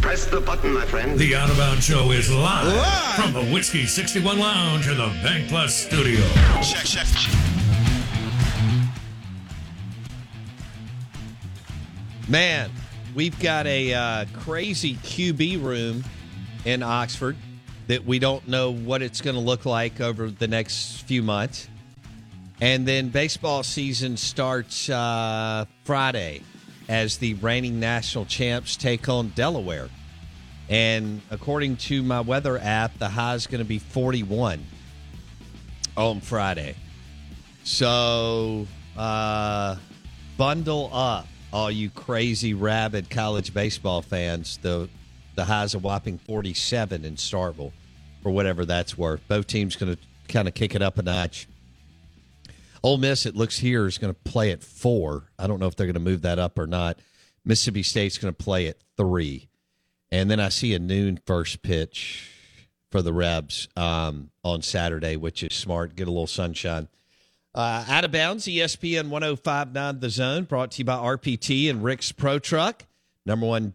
Press the button, my friend. The Out of Bounds Show is live, live, from the Whiskey 61 Lounge in the Bank Plus studio. Check, check. Man, we've got a uh, crazy QB room in Oxford that we don't know what it's going to look like over the next few months. And then baseball season starts uh, Friday as the reigning national champs take on Delaware. And according to my weather app, the high is going to be 41 on Friday. So uh, bundle up, all you crazy, rabid college baseball fans. The the high's a whopping 47 in Starkville for whatever that's worth. Both teams going to kind of kick it up a notch. Ole Miss, it looks here, is going to play at four. I don't know if they're going to move that up or not. Mississippi State's going to play at three. And then I see a noon first pitch for the Rebs um, on Saturday, which is smart. Get a little sunshine. Uh, out of bounds, ESPN 1059 The Zone, brought to you by RPT and Rick's Pro Truck, number one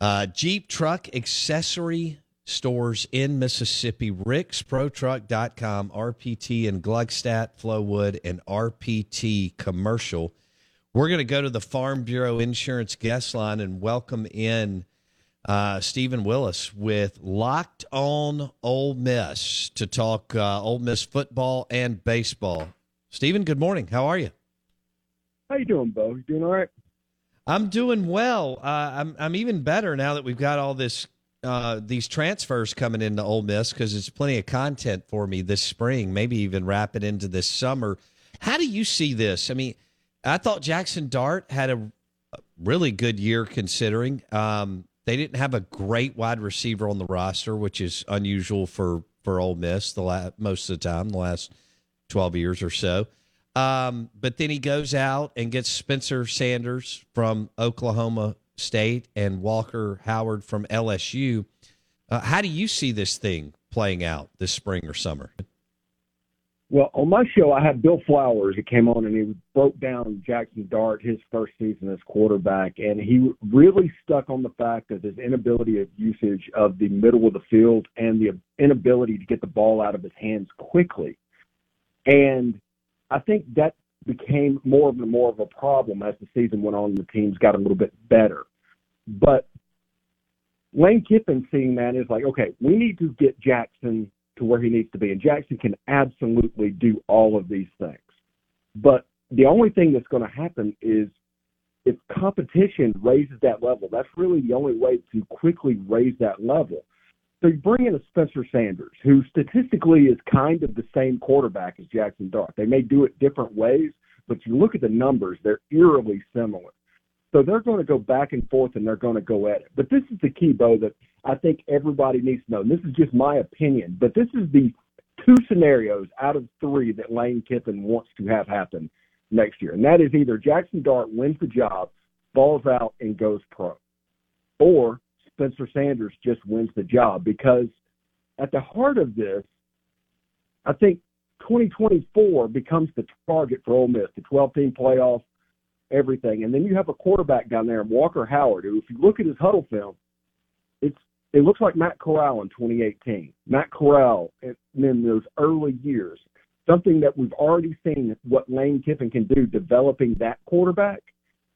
uh, Jeep truck accessory stores in Mississippi. Rick's Pro RicksProTruck.com, RPT in Gluckstadt, Flowood, and RPT Commercial. We're going to go to the Farm Bureau Insurance guest line and welcome in uh, Stephen Willis with Locked On Ole Miss to talk uh, Ole Miss football and baseball. Stephen, good morning. How are you? How you doing, Bo? You doing all right? I'm doing well. Uh, I'm I'm even better now that we've got all this uh, these transfers coming into Ole Miss because it's plenty of content for me this spring. Maybe even wrap it into this summer. How do you see this? I mean, I thought Jackson Dart had a really good year considering. Um, they didn't have a great wide receiver on the roster, which is unusual for for Ole Miss the la- most of the time, the last twelve years or so. Um, but then he goes out and gets Spencer Sanders from Oklahoma State and Walker Howard from LSU. Uh, how do you see this thing playing out this spring or summer? Well, on my show, I had Bill Flowers. He came on and he broke down Jackson Dart, his first season as quarterback, and he really stuck on the fact of his inability of usage of the middle of the field and the inability to get the ball out of his hands quickly. And I think that became more and more of a problem as the season went on and the teams got a little bit better. But Lane Kiffin seeing that is like, okay, we need to get Jackson to where he needs to be. And Jackson can absolutely do all of these things. But the only thing that's going to happen is if competition raises that level, that's really the only way to quickly raise that level. So you bring in a Spencer Sanders, who statistically is kind of the same quarterback as Jackson Dart. They may do it different ways, but you look at the numbers, they're eerily similar. So they're going to go back and forth and they're going to go at it. But this is the key, Bo, that I think everybody needs to know. And this is just my opinion, but this is the two scenarios out of three that Lane Kiffin wants to have happen next year. And that is either Jackson Dart wins the job, falls out, and goes pro, or Spencer Sanders just wins the job. Because at the heart of this, I think 2024 becomes the target for Ole Miss, the 12 team playoff, everything. And then you have a quarterback down there, Walker Howard, who, if you look at his Hudl film, it's it looks like Matt Corral in 2018. Matt Corral in, in those early years, something that we've already seen what Lane Kiffin can do developing that quarterback.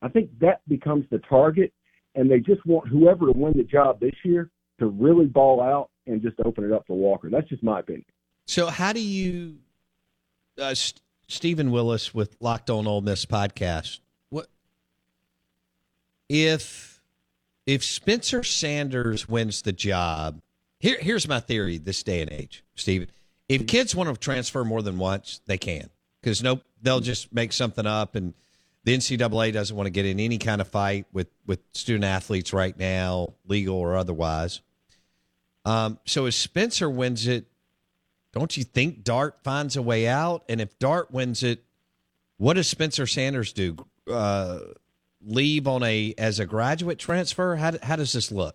I think that becomes the target, and they just want whoever to win the job this year to really ball out and just open it up for Walker. That's just my opinion. So, how do you, uh, St- Stephen Willis with Locked On Ole Miss podcast, what if if Spencer Sanders wins the job? Here, here's my theory: this day and age, Stephen. If kids want to transfer more than once, they can because nope, they'll just make something up, and the NCAA doesn't want to get in any kind of fight with with student athletes right now, legal or otherwise. Um, so, if Spencer wins it, don't you think Dart finds a way out? And if Dart wins it, what does Spencer Sanders do? Uh, leave on a as a graduate transfer? How how does this look?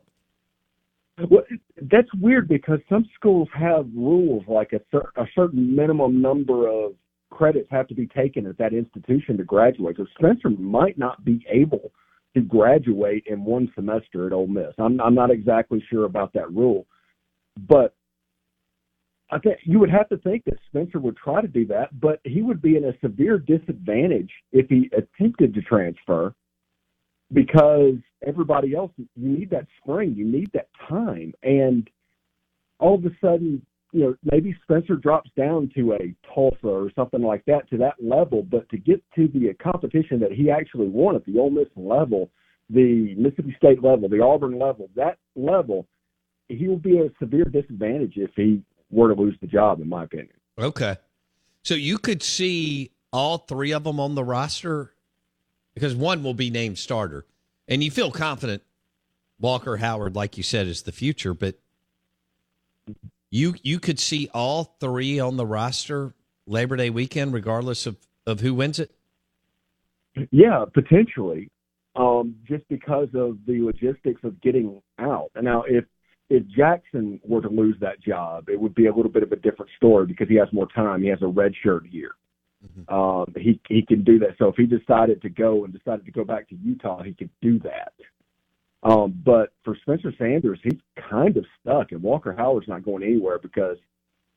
Well, that's weird because some schools have rules like a, a certain minimum number of credits have to be taken at that institution to graduate. So Spencer might not be able to graduate in one semester at Ole Miss. I'm, I'm not exactly sure about that rule, but I think you would have to think that Spencer would try to do that, but he would be in a severe disadvantage if he attempted to transfer because everybody else, you need that spring, you need that time. And all of a sudden, you know, maybe Spencer drops down to a Tulsa or something like that to that level, but to get to the competition that he actually won at the Ole Miss level, the Mississippi State level, the Auburn level, that level, he will be a severe disadvantage if he were to lose the job, in my opinion. Okay. So you could see all three of them on the roster because one will be named starter. And you feel confident Walker Howard, like you said, is the future, but you you could see all three on the roster Labor Day weekend, regardless of, of who wins it? Yeah, potentially. Um, just because of the logistics of getting out. And now if if Jackson were to lose that job, it would be a little bit of a different story because he has more time. He has a red shirt year. Mm-hmm. Um, he he can do that. So if he decided to go and decided to go back to Utah, he could do that. Um, but for Spencer Sanders, he's kind of stuck, and Walker Howard's not going anywhere because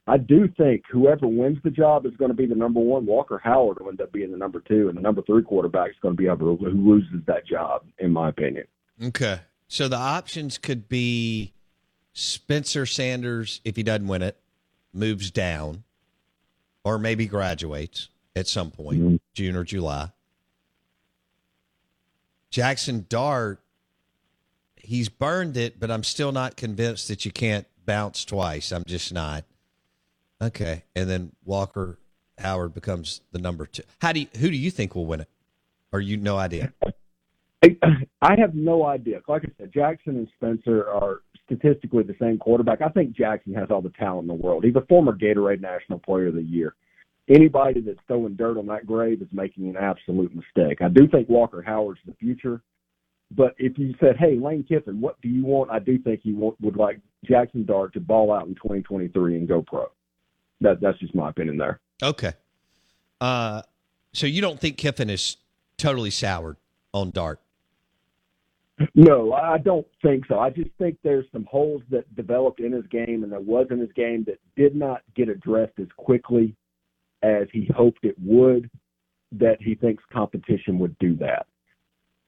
I do think whoever wins the job is going to be the number one. Walker Howard will end up being the number two, and the number three quarterback is going to be who loses that job, in my opinion. Okay, so the options could be Spencer Sanders if he doesn't win it, moves down, or maybe graduates at some point, mm-hmm. June or July. Jackson Dart, he's burned it, but I'm still not convinced that you can't bounce twice. I'm just not. Okay, and then Walker Howard becomes the number two. How do you, who do you think will win it? Or you no idea? I have no idea. Like I said, Jackson and Spencer are statistically the same quarterback. I think Jackson has all the talent in the world. He's a former Gatorade National Player of the Year anybody that's throwing dirt on that grave is making an absolute mistake. I do think Walker Howard's the future, but if you said, "Hey, Lane Kiffin, what do you want?" I do think he want, would like Jackson Dart to ball out in 2023 and go pro. That that's just my opinion there. Okay. Uh, so you don't think Kiffin is totally soured on Dart? No, I don't think so. I just think there's some holes that developed in his game and that was in his game that did not get addressed as quickly as he hoped it would, that he thinks competition would do that.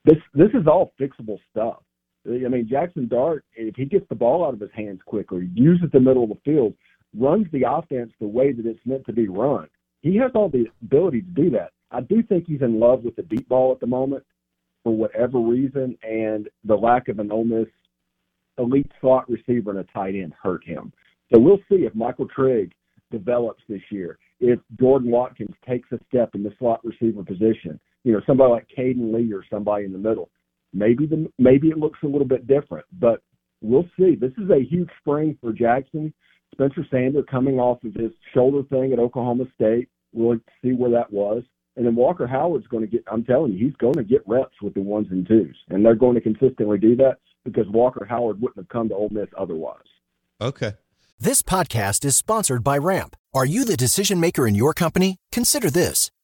This this is all fixable stuff. I mean, Jackson Dart, if he gets the ball out of his hands quickly, uses the middle of the field, runs the offense the way that it's meant to be run, he has all the ability to do that. I do think he's in love with the deep ball at the moment for whatever reason, and the lack of an Ole Miss elite slot receiver and a tight end hurt him. So we'll see if Michael Trigg develops this year if Jordan Watkins takes a step in the slot receiver position. You know, somebody like Cayden Lee or somebody in the middle. Maybe the maybe it looks a little bit different, but we'll see. This is a huge spring for Jackson. Spencer Sander coming off of his shoulder thing at Oklahoma State. We'll see where that was. And then Walker Howard's going to get, I'm telling you, he's going to get reps with the ones and twos. And they're going to consistently do that because Walker Howard wouldn't have come to Ole Miss otherwise. Okay. This podcast is sponsored by Ramp. Are you the decision maker in your company? Consider this.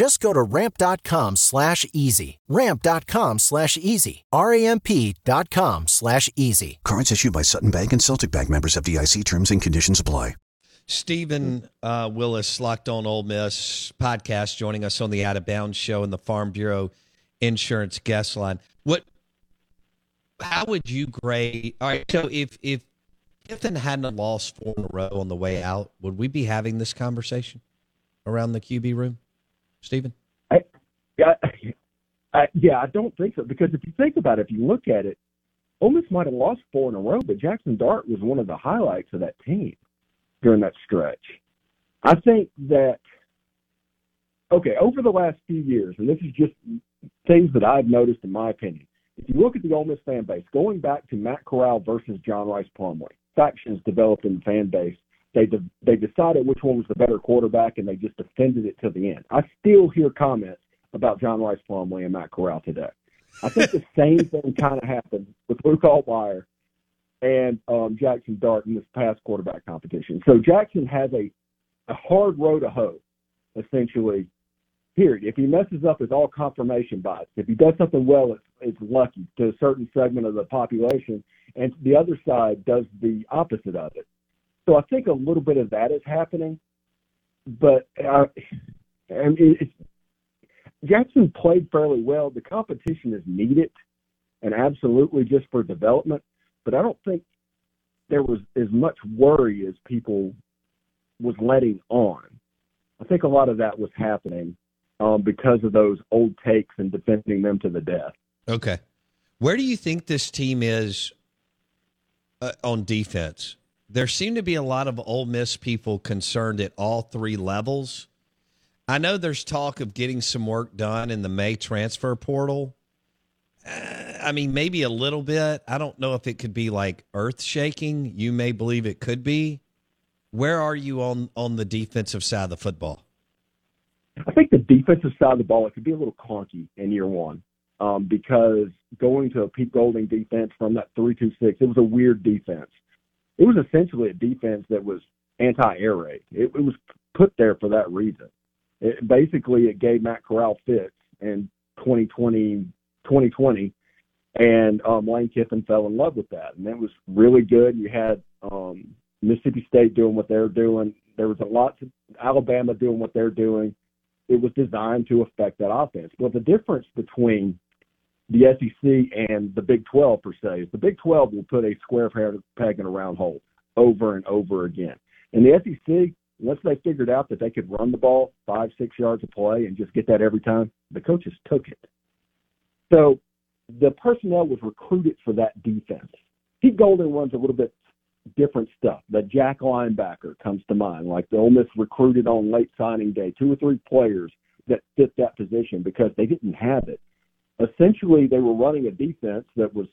Just go to ramp.com slash easy. Ramp.com slash easy. R-A-M-P.com slash easy. Cards issued by Sutton Bank and Celtic Bank members FDIC terms and conditions apply. Stephen uh, Willis, Locked on Ole Miss podcast, joining us on the Out of Bounds show and the Farm Bureau Insurance guest line. What? How would you grade? All right, so if if Kiffin hadn't lost four in a row on the way out, would we be having this conversation around the QB room? Stephen? I, Uh, yeah, I don't think so because if you think about it, if you look at it, Ole Miss might have lost four in a row, but Jackson Dart was one of the highlights of that team during that stretch. I think that okay, over the last few years, and this is just things that I've noticed in my opinion. If you look at the Ole Miss fan base, going back to Matt Corral versus John Rhys Plumlee, factions developed in the fan base. They de- they decided which one was the better quarterback, and they just defended it to the end. I still hear comments about John Rhys Plumlee and Matt Corral today. I think the same thing kind of happened with Luke Altmyer and um, Jackson Dart in this past quarterback competition. So Jackson has a, a hard row to hoe, essentially. Period. If he messes up, it's all confirmation bias. If he does something well, it's, it's lucky to a certain segment of the population, and the other side does the opposite of it. So I think a little bit of that is happening, but uh, I mean, it's, Jackson played fairly well. The competition is needed, and absolutely just for development. But I don't think there was as much worry as people was letting on. I think a lot of that was happening um, because of those old takes and defending them to the death. Okay, where do you think this team is uh, on defense? There seem to be a lot of Ole Miss people concerned at all three levels I know there's talk of getting some work done in the May transfer portal. Uh, I mean, maybe a little bit. I don't know if it could be like earth shaking. You may believe it could be. Where are you on on the defensive side of the football? I think the defensive side of the ball it could be a little clunky in year one um, because going to a Pete Golding defense from that three two six, it was a weird defense. It was essentially a defense that was anti air raid. It, it was put there for that reason it, basically it gave Matt Corral fits in 2020, 2020 and um, Lane Kiffin fell in love with that, and it was really good. You had um, Mississippi State doing what they're doing. There was a lot of Alabama doing what they're doing. It was designed to affect that offense. Well, the difference between the SEC and the Big 12 per se is the Big 12 will put a square peg in a round hole over and over again. In the SEC, once they figured out that they could run the ball five, six yards of play and just get that every time, the coaches took it. So the personnel was recruited for that defense. Pete Golding runs a little bit different stuff. The jack linebacker comes to mind, like the Ole Miss recruited on late signing day, two or three players that fit that position because they didn't have it. Essentially, they were running a defense that was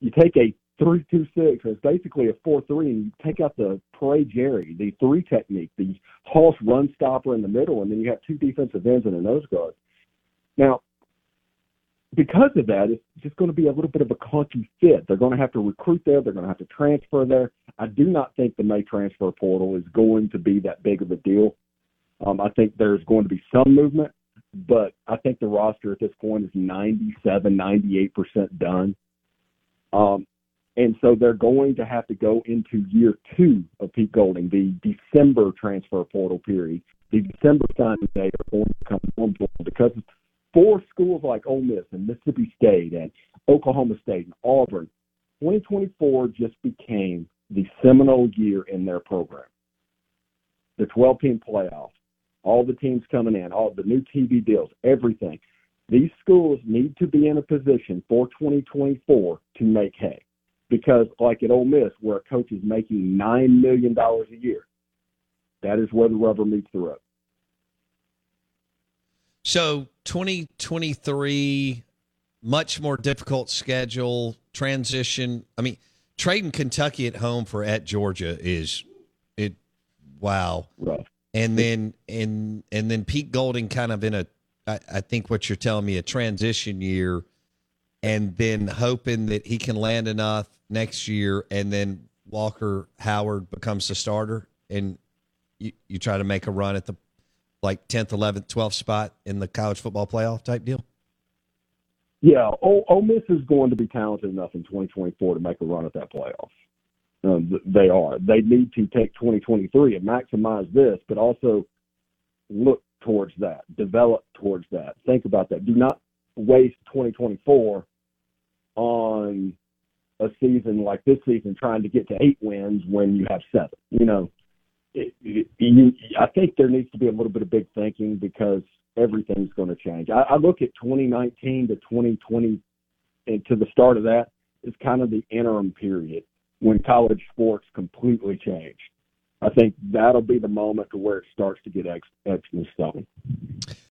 you take a three two six. It's basically a four three, and you take out the Parade Jerry, the three technique, the Hoss run stopper in the middle, and then you have two defensive ends and a nose guard. Now, because of that, it's just going to be a little bit of a clunky fit. They're going to have to recruit there. They're going to have to transfer there. I do not think the May transfer portal is going to be that big of a deal. Um, I think there's going to be some movement, but I think the roster at this point is 97, 98% done. Um, and so they're going to have to go into year two of Pete Golding, the December transfer portal period. The December signing day are going to become important because for schools like Ole Miss and Mississippi State and Oklahoma State and Auburn, 2024 just became the seminal year in their program. The 12 team playoff, all the teams coming in, all the new TV deals, everything. These schools need to be in a position for 2024 to make hay because like at Ole Miss, where a coach is making nine million dollars a year, that is where the rubber meets the road. So 2023, much more difficult schedule transition. I mean, trading Kentucky at home for at Georgia is it. Wow. Rough. And then and and then Pete Golding kind of in a. I, I think what you're telling me a transition year, and then hoping that he can land enough next year, and then Walker Howard becomes the starter, and you, you try to make a run at the like 10th, 11th, 12th spot in the college football playoff type deal? Yeah, Ole, Ole Miss is going to be talented enough in 2024 to make a run at that playoff. Um, they are. They need to take 2023 and maximize this, but also look towards that, develop towards that. Think about that. Do not waste 2024 on a season like this season trying to get to eight wins when you have seven. You know, it, it, you, I think there needs to be a little bit of big thinking because everything's going to change. I, I look at 2019 to 2020 and to the start of that is kind of the interim period when college sports completely changed. I think that'll be the moment to where it starts to get etched in stone.